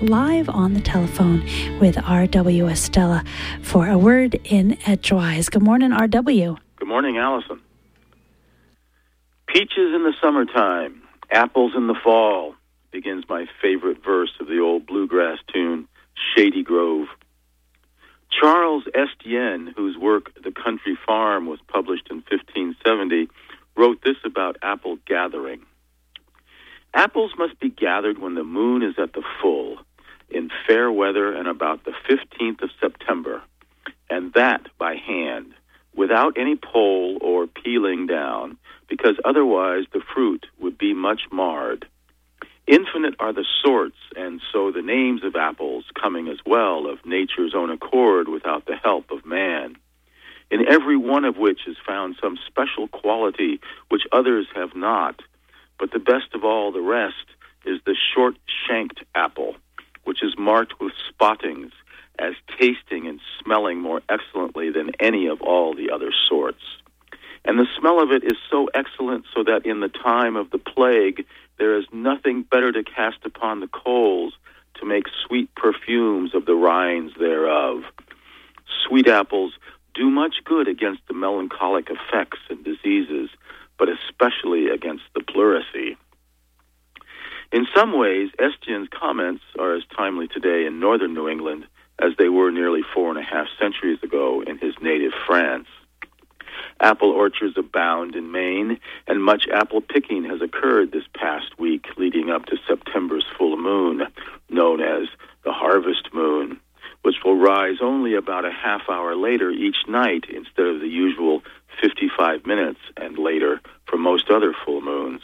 Live on the telephone with R.W. Estela for a word in edgewise. Good morning, R.W. Good morning, Allison. Peaches in the summertime, apples in the fall, begins my favorite verse of the old bluegrass tune, Shady Grove. Charles Estienne, whose work The Country Farm was published in 1570, wrote this about apple gathering. Apples must be gathered when the moon is at the full, in fair weather and about the 15th of September, and that by hand, without any pole or peeling down, because otherwise the fruit would be much marred. Infinite are the sorts, and so the names of apples coming as well of nature's own accord without the help of man. In every one of which is found some special quality which others have not. But the best of all the rest is the short shanked apple, which is marked with spottings, as tasting and smelling more excellently than any of all the other sorts. And the smell of it is so excellent so that in the time of the plague there is nothing better to cast upon the coals to make sweet perfumes of the rinds thereof. Sweet apples do much good against the melancholic effects and diseases, but especially against the pleurisy. In some ways, Estienne's comments are as timely today in northern New England as they were nearly four and a half centuries ago in his native France. Apple orchards abound in Maine, and much apple picking has occurred this past week leading up to September's full moon, known as the harvest moon, which will rise only about a half hour later each night instead of the usual 55 minutes and later for most other full moons.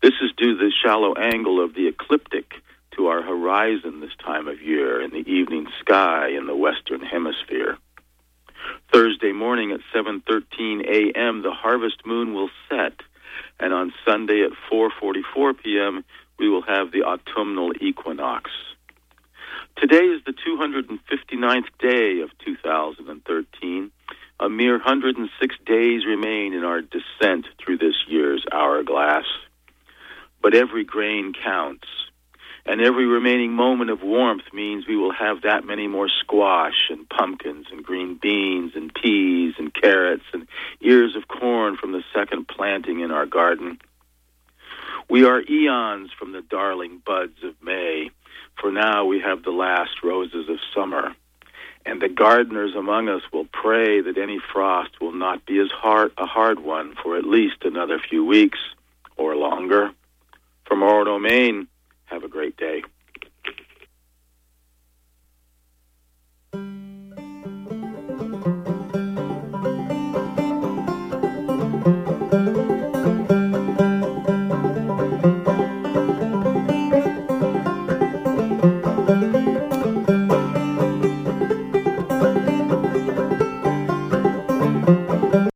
This is due to the shallow angle of the ecliptic to our horizon this time of year in the evening sky in the western hemisphere. Thursday morning at 7:13 a.m. the harvest moon will set, and on Sunday at 4:44 p.m. we will have the autumnal equinox. Today is the 259th day of 2013. A mere 106 days remain in our descent through this year's hourglass. But every grain counts and every remaining moment of warmth means we will have that many more squash and pumpkins and green beans and peas and carrots and ears of corn from the second planting in our garden. We are eons from the darling buds of May, for now we have the last roses of summer. And the gardeners among us will pray that any frost will not be as hard a hard one for at least another few weeks or longer. From Orono, Maine, have a great day.